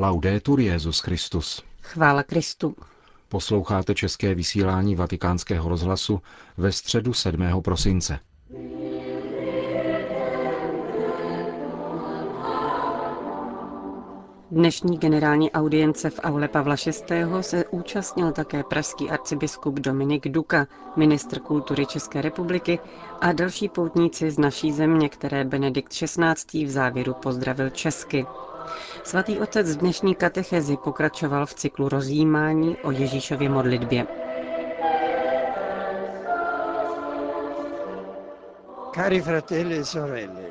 Laudetur Jezus Christus. Chvála Kristu. Posloucháte české vysílání Vatikánského rozhlasu ve středu 7. prosince. Dnešní generální audience v aule Pavla VI. se účastnil také pražský arcibiskup Dominik Duka, ministr kultury České republiky a další poutníci z naší země, které Benedikt XVI. v závěru pozdravil česky. Svatý otec v dnešní katechezi pokračoval v cyklu rozjímání o Ježíšově modlitbě. Cari fratelli e sorelle,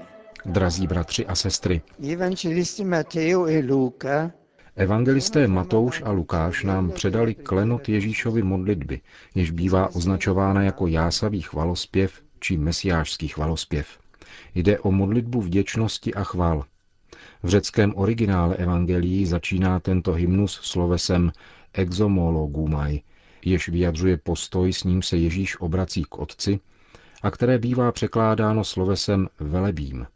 Drazí bratři a sestry, gli evangelisti Matteo e Luca evangelisté Matouš a Lukáš nám předali klenot Ježíšovy modlitby, jež bývá označována jako jásavý chvalospěv či mesiářský chvalospěv. Jde o modlitbu vděčnosti a chvál. V řeckém originále evangelií začíná tento hymnus slovesem exomologumai, jež vyjadřuje postoj, s ním se Ježíš obrací k Otci a které bývá překládáno slovesem velebím.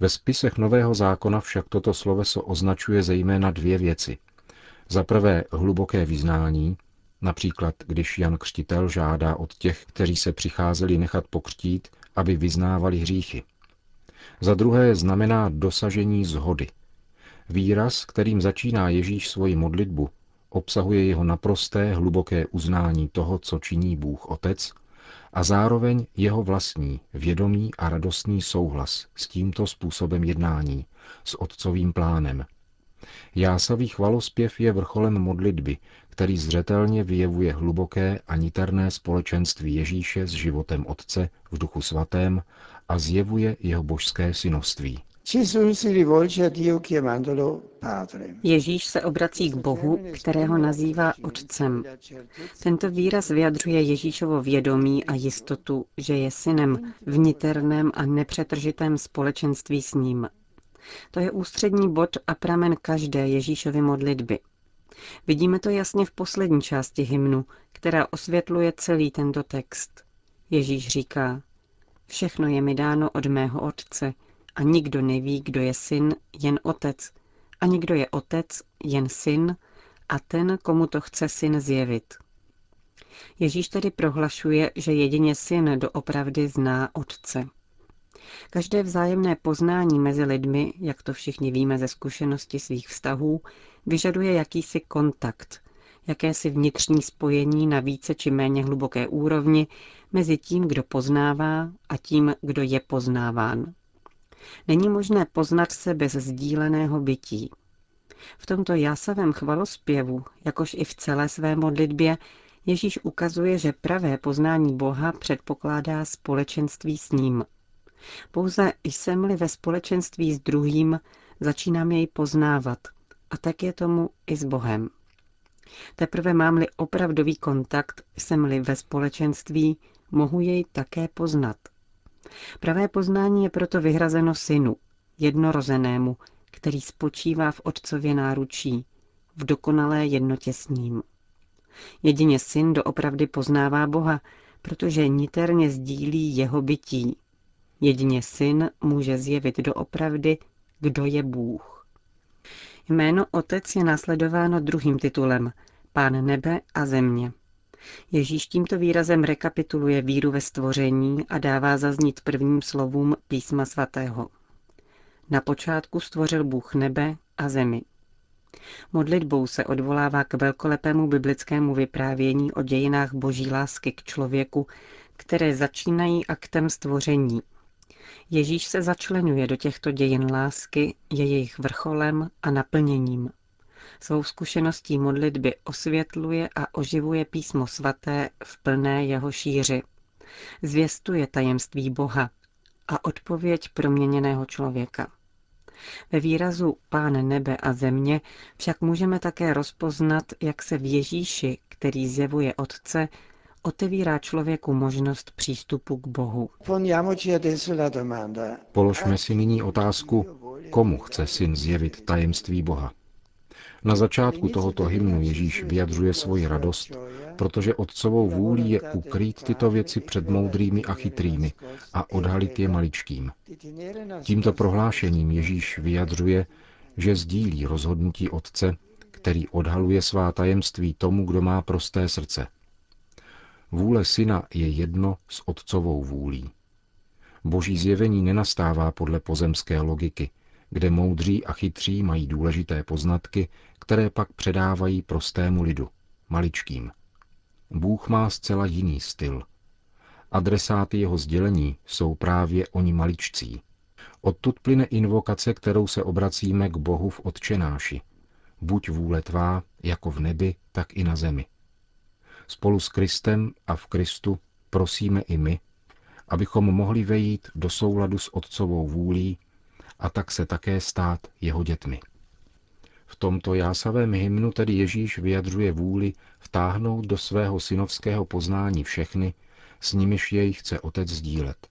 Ve spisech Nového zákona však toto sloveso označuje zejména dvě věci. Za prvé hluboké vyznání, například když Jan Křtitel žádá od těch, kteří se přicházeli nechat pokřtít, aby vyznávali hříchy. Za druhé znamená dosažení zhody. Výraz, kterým začíná Ježíš svoji modlitbu, obsahuje jeho naprosté hluboké uznání toho, co činí Bůh Otec, a zároveň jeho vlastní, vědomý a radostný souhlas s tímto způsobem jednání, s otcovým plánem. Jásavý chvalospěv je vrcholem modlitby, který zřetelně vyjevuje hluboké a niterné společenství Ježíše s životem Otce v Duchu Svatém a zjevuje jeho božské synoství. Ježíš se obrací k Bohu, kterého nazývá Otcem. Tento výraz vyjadřuje Ježíšovo vědomí a jistotu, že je synem v niterném a nepřetržitém společenství s ním. To je ústřední bod a pramen každé Ježíšovy modlitby. Vidíme to jasně v poslední části hymnu, která osvětluje celý tento text. Ježíš říká, všechno je mi dáno od mého Otce, a nikdo neví, kdo je syn, jen otec, a nikdo je otec, jen syn, a ten, komu to chce syn zjevit. Ježíš tedy prohlašuje, že jedině syn doopravdy zná otce. Každé vzájemné poznání mezi lidmi, jak to všichni víme ze zkušenosti svých vztahů, vyžaduje jakýsi kontakt, jakési vnitřní spojení na více či méně hluboké úrovni mezi tím, kdo poznává a tím, kdo je poznáván. Není možné poznat se bez sdíleného bytí. V tomto jásavém chvalospěvu, jakož i v celé své modlitbě, Ježíš ukazuje, že pravé poznání Boha předpokládá společenství s ním. Pouze jsem-li ve společenství s druhým, začínám jej poznávat. A tak je tomu i s Bohem. Teprve mám-li opravdový kontakt, jsem-li ve společenství, mohu jej také poznat. Pravé poznání je proto vyhrazeno synu, jednorozenému, který spočívá v otcově náručí, v dokonalé jednotě s ním. Jedině syn doopravdy poznává Boha, protože niterně sdílí jeho bytí. Jedině syn může zjevit doopravdy, kdo je Bůh. Jméno Otec je následováno druhým titulem Pán nebe a země. Ježíš tímto výrazem rekapituluje víru ve stvoření a dává zaznít prvním slovům písma svatého. Na počátku stvořil Bůh nebe a zemi. Modlitbou se odvolává k velkolepému biblickému vyprávění o dějinách boží lásky k člověku, které začínají aktem stvoření. Ježíš se začlenuje do těchto dějin lásky, je jejich vrcholem a naplněním. Svou zkušeností modlitby osvětluje a oživuje písmo svaté v plné jeho šíři. Zvěstuje tajemství Boha a odpověď proměněného člověka. Ve výrazu Pán nebe a země však můžeme také rozpoznat, jak se v Ježíši, který zjevuje Otce, otevírá člověku možnost přístupu k Bohu. Položme si nyní otázku, komu chce syn zjevit tajemství Boha. Na začátku tohoto hymnu Ježíš vyjadřuje svoji radost, protože otcovou vůlí je ukrýt tyto věci před moudrými a chytrými a odhalit je maličkým. Tímto prohlášením Ježíš vyjadřuje, že sdílí rozhodnutí Otce, který odhaluje svá tajemství tomu, kdo má prosté srdce. Vůle syna je jedno s otcovou vůlí. Boží zjevení nenastává podle pozemské logiky, kde moudří a chytří mají důležité poznatky, které pak předávají prostému lidu, maličkým. Bůh má zcela jiný styl. Adresáty jeho sdělení jsou právě oni maličcí. Odtud plyne invokace, kterou se obracíme k Bohu v odčenáši. Buď vůle tvá, jako v nebi, tak i na zemi. Spolu s Kristem a v Kristu prosíme i my, abychom mohli vejít do souladu s Otcovou vůlí a tak se také stát jeho dětmi. V tomto jásavém hymnu tedy Ježíš vyjadřuje vůli vtáhnout do svého synovského poznání všechny, s nimiž jej chce otec sdílet.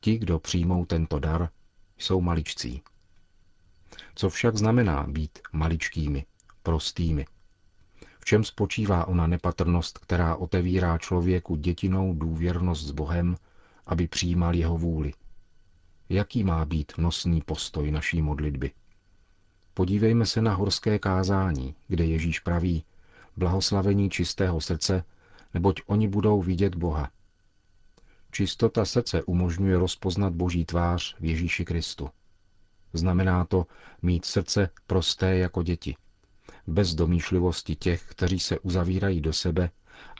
Ti, kdo přijmou tento dar, jsou maličcí. Co však znamená být maličkými, prostými? V čem spočívá ona nepatrnost, která otevírá člověku dětinou důvěrnost s Bohem, aby přijímal jeho vůli? Jaký má být nosný postoj naší modlitby? Podívejme se na horské kázání, kde Ježíš praví, blahoslavení čistého srdce, neboť oni budou vidět Boha. Čistota srdce umožňuje rozpoznat Boží tvář v Ježíši Kristu. Znamená to mít srdce prosté jako děti, bez domýšlivosti těch, kteří se uzavírají do sebe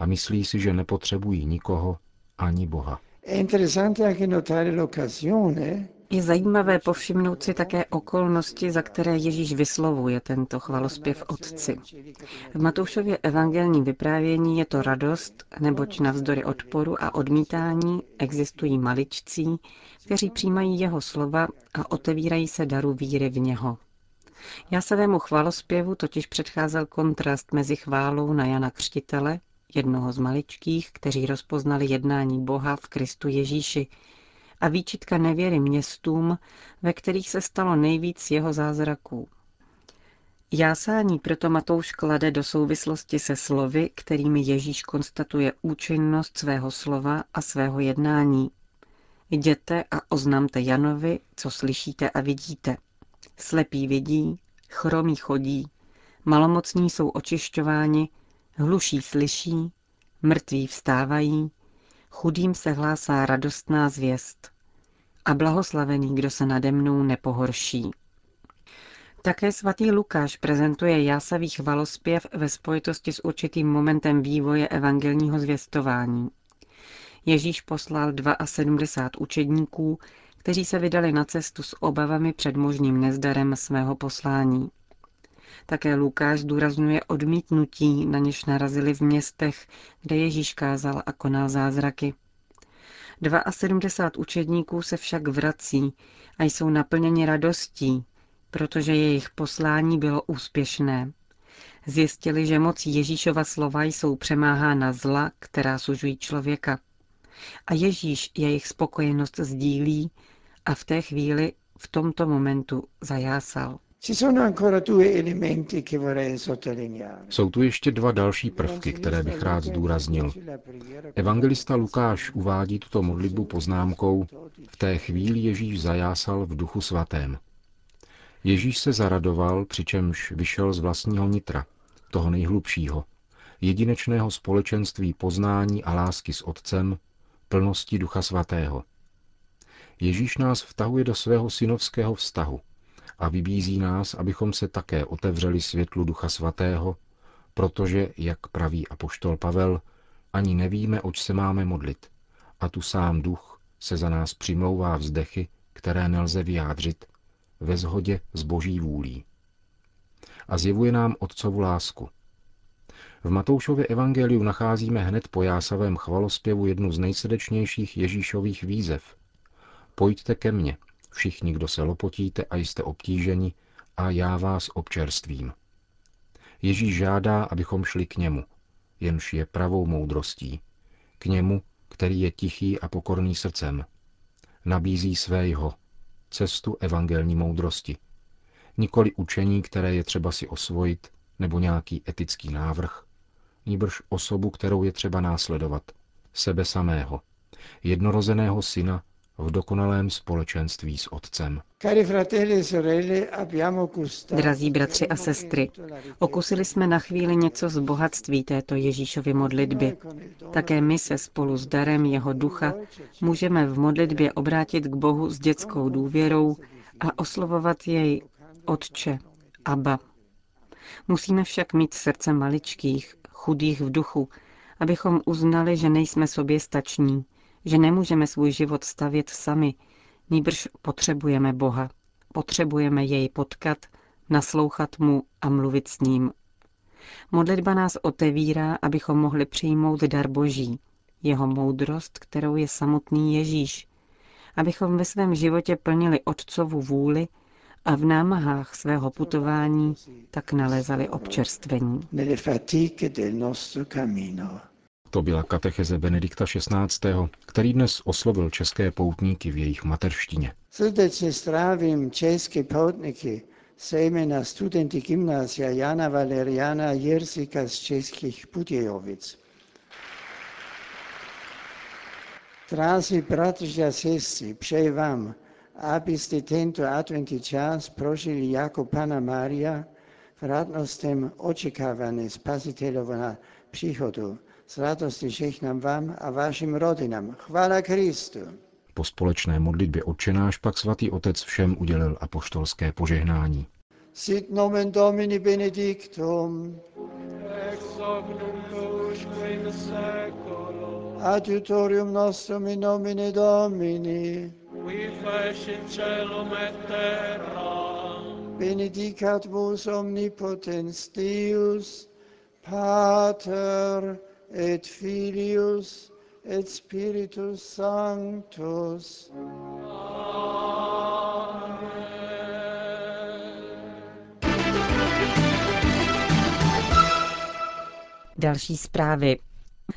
a myslí si, že nepotřebují nikoho ani Boha. Je zajímavé povšimnout si také okolnosti, za které Ježíš vyslovuje tento chvalospěv Otci. V Matoušově evangelním vyprávění je to radost, neboť navzdory odporu a odmítání existují maličcí, kteří přijímají jeho slova a otevírají se daru víry v něho. Jásavému chvalospěvu totiž předcházel kontrast mezi chválou na Jana Křtitele, jednoho z maličkých, kteří rozpoznali jednání Boha v Kristu Ježíši, a výčitka nevěry městům, ve kterých se stalo nejvíc jeho zázraků. Jásání proto Matouš klade do souvislosti se slovy, kterými Ježíš konstatuje účinnost svého slova a svého jednání. Jděte a oznamte Janovi, co slyšíte a vidíte. Slepí vidí, chromí chodí, malomocní jsou očišťováni, hluší slyší, mrtví vstávají, chudým se hlásá radostná zvěst. A blahoslavený, kdo se nade mnou nepohorší. Také svatý Lukáš prezentuje jásavý chvalospěv ve spojitosti s určitým momentem vývoje evangelního zvěstování. Ježíš poslal 72 učedníků, kteří se vydali na cestu s obavami před možným nezdarem svého poslání. Také Lukáš zdůrazňuje odmítnutí, na něž narazili v městech, kde Ježíš kázal a konal zázraky. 72 učedníků se však vrací a jsou naplněni radostí, protože jejich poslání bylo úspěšné. Zjistili, že moc Ježíšova slova jsou přemáhána zla, která sužují člověka. A Ježíš jejich spokojenost sdílí a v té chvíli, v tomto momentu zajásal. Jsou tu ještě dva další prvky, které bych rád zdůraznil. Evangelista Lukáš uvádí tuto modlitbu poznámkou V té chvíli Ježíš zajásal v duchu svatém. Ježíš se zaradoval, přičemž vyšel z vlastního nitra, toho nejhlubšího, jedinečného společenství poznání a lásky s Otcem, plnosti Ducha Svatého. Ježíš nás vtahuje do svého synovského vztahu – a vybízí nás, abychom se také otevřeli světlu Ducha Svatého, protože, jak praví apoštol Pavel, ani nevíme, oč se máme modlit. A tu sám duch se za nás přimlouvá vzdechy, které nelze vyjádřit, ve shodě s boží vůlí. A zjevuje nám otcovu lásku. V Matoušově evangeliu nacházíme hned po jásavém chvalospěvu jednu z nejsrdečnějších Ježíšových výzev. Pojďte ke mně, všichni, kdo se lopotíte a jste obtíženi, a já vás občerstvím. Ježíš žádá, abychom šli k němu, jenž je pravou moudrostí, k němu, který je tichý a pokorný srdcem. Nabízí svého, cestu evangelní moudrosti. Nikoli učení, které je třeba si osvojit, nebo nějaký etický návrh, níbrž osobu, kterou je třeba následovat, sebe samého, jednorozeného syna, v dokonalém společenství s Otcem. e Drazí bratři a sestry, okusili jsme na chvíli něco z bohatství této Ježíšovy modlitby. Také my se spolu s darem jeho ducha můžeme v modlitbě obrátit k Bohu s dětskou důvěrou a oslovovat jej Otče, Abba. Musíme však mít srdce maličkých, chudých v duchu, abychom uznali, že nejsme sobě stační, že nemůžeme svůj život stavět sami, nýbrž potřebujeme Boha. Potřebujeme jej potkat, naslouchat mu a mluvit s ním. Modlitba nás otevírá, abychom mohli přijmout dar Boží, jeho moudrost, kterou je samotný Ježíš, abychom ve svém životě plnili Otcovu vůli a v námahách svého putování tak nalezali občerstvení. To byla katecheze Benedikta XVI., který dnes oslovil české poutníky v jejich mateřštině. Srdečně strávím české poutníky, zejména studenty gymnázia Jana Valeriana Jirsika z českých Budějovic. Drazí bratři a sestry, přeji vám, abyste tento adventní čas prožili jako Pana Maria v radnostem očekávání Spasiteľova příchodu. S radostí žehnám vám a vašim rodinám. Chvála Kristu. Po společné modlitbě odčenáš pak svatý otec všem udělil apoštolské požehnání. Sit nomen Domini benedictum. ex usque in seculum, Adiutorium nostrum in nomine Domini. qui fecit celum et terra, Benedicat vos omnipotens Deus, Pater et Filius et Spiritus Sanctus. Další zprávy.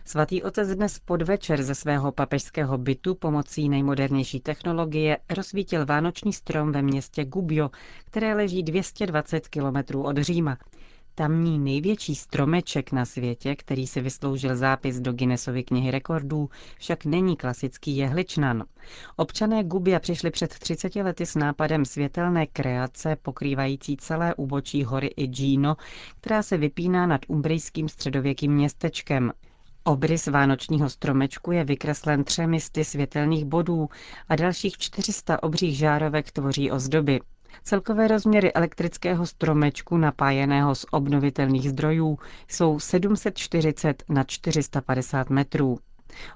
Svatý otec dnes podvečer ze svého papežského bytu pomocí nejmodernější technologie rozsvítil vánoční strom ve městě Gubbio, které leží 220 kilometrů od Říma. Tamní největší stromeček na světě, který si vysloužil zápis do Guinnessovy knihy rekordů, však není klasický jehličnan. Občané Gubia přišli před 30 lety s nápadem světelné kreace pokrývající celé úbočí hory Igino, která se vypíná nad umbrijským středověkým městečkem. Obrys vánočního stromečku je vykreslen třemi sty světelných bodů a dalších 400 obřích žárovek tvoří ozdoby. Celkové rozměry elektrického stromečku napájeného z obnovitelných zdrojů jsou 740 na 450 metrů.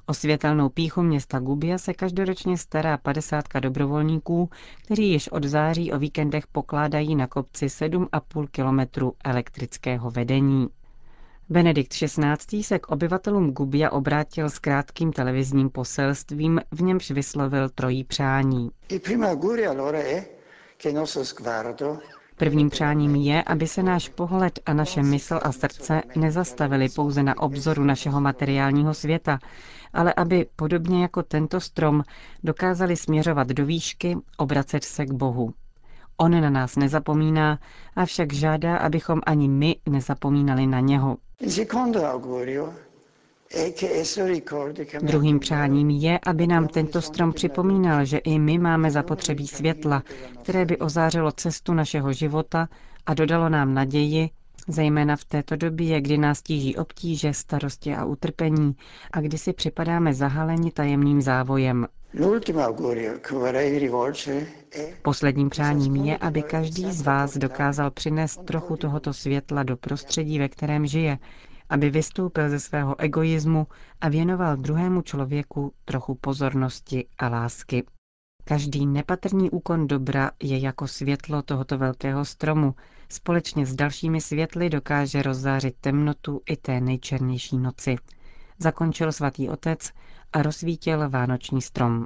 O světelnou píchu města Gubia se každoročně stará 50 dobrovolníků, kteří již od září o víkendech pokládají na kopci 7,5 kilometru elektrického vedení. Benedikt XVI. se k obyvatelům Gubia obrátil s krátkým televizním poselstvím, v němž vyslovil trojí přání. Prvním přáním je, aby se náš pohled a naše mysl a srdce nezastavili pouze na obzoru našeho materiálního světa, ale aby, podobně jako tento strom, dokázali směřovat do výšky, obracet se k Bohu. On na nás nezapomíná, avšak žádá, abychom ani my nezapomínali na něho. Druhým přáním je, aby nám tento strom připomínal, že i my máme zapotřebí světla, které by ozářilo cestu našeho života a dodalo nám naději, zejména v této době, kdy nás tíží obtíže, starosti a utrpení a kdy si připadáme zahaleni tajemným závojem. Posledním přáním je, aby každý z vás dokázal přinést trochu tohoto světla do prostředí, ve kterém žije, aby vystoupil ze svého egoismu a věnoval druhému člověku trochu pozornosti a lásky. Každý nepatrný úkon dobra je jako světlo tohoto velkého stromu. Společně s dalšími světly dokáže rozzářit temnotu i té nejčernější noci. Zakončil svatý otec a rozsvítil vánoční strom.